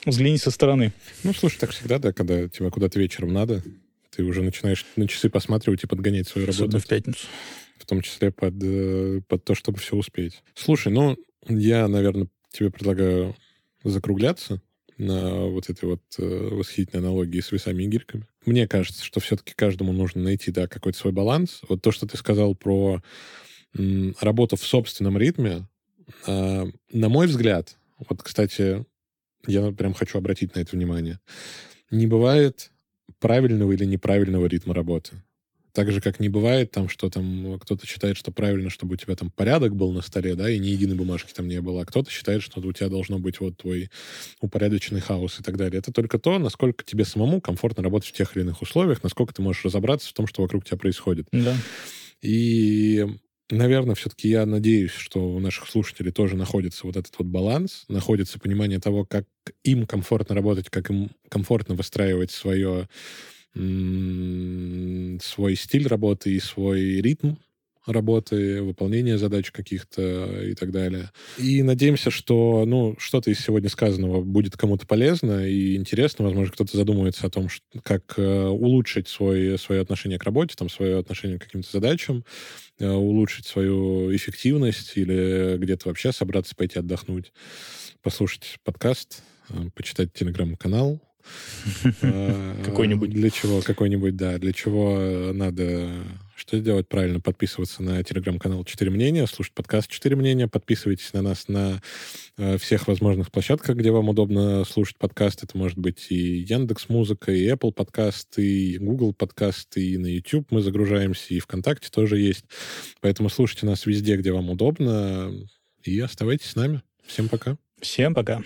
взгляни со стороны. Ну, слушай, так всегда, да, когда тебе куда-то вечером надо, ты уже начинаешь на часы посматривать и подгонять свою работу. Особенно в пятницу. В том числе под, э, под то, чтобы все успеть. Слушай, ну, я, наверное, тебе предлагаю закругляться на вот этой вот э, восхитительной аналогии с весами и гирьками. Мне кажется, что все-таки каждому нужно найти, да, какой-то свой баланс. Вот то, что ты сказал про м, работу в собственном ритме, э, на мой взгляд, вот, кстати, я прям хочу обратить на это внимание, не бывает правильного или неправильного ритма работы. Так же, как не бывает там, что там кто-то считает, что правильно, чтобы у тебя там порядок был на столе, да, и ни единой бумажки там не было, а кто-то считает, что у тебя должно быть вот твой упорядоченный хаос и так далее. Это только то, насколько тебе самому комфортно работать в тех или иных условиях, насколько ты можешь разобраться в том, что вокруг тебя происходит. Да. И наверное, все-таки я надеюсь, что у наших слушателей тоже находится вот этот вот баланс, находится понимание того, как им комфортно работать, как им комфортно выстраивать свое свой стиль работы и свой ритм работы, выполнения задач каких-то и так далее. И надеемся, что ну, что-то из сегодня сказанного будет кому-то полезно и интересно. Возможно, кто-то задумывается о том, как э, улучшить свой, свое отношение к работе, там, свое отношение к каким-то задачам, э, улучшить свою эффективность или где-то вообще собраться, пойти отдохнуть, послушать подкаст, э, почитать телеграм-канал, какой-нибудь. Для чего? Какой-нибудь, да. Для чего надо... Что делать правильно? Подписываться на телеграм-канал «Четыре мнения», слушать подкаст «Четыре мнения», подписывайтесь на нас на э, всех возможных площадках, где вам удобно слушать подкаст. Это может быть и Яндекс Музыка, и Apple подкаст, и Google подкаст, и на YouTube мы загружаемся, и ВКонтакте тоже есть. Поэтому слушайте нас везде, где вам удобно, и оставайтесь с нами. Всем пока. Всем пока.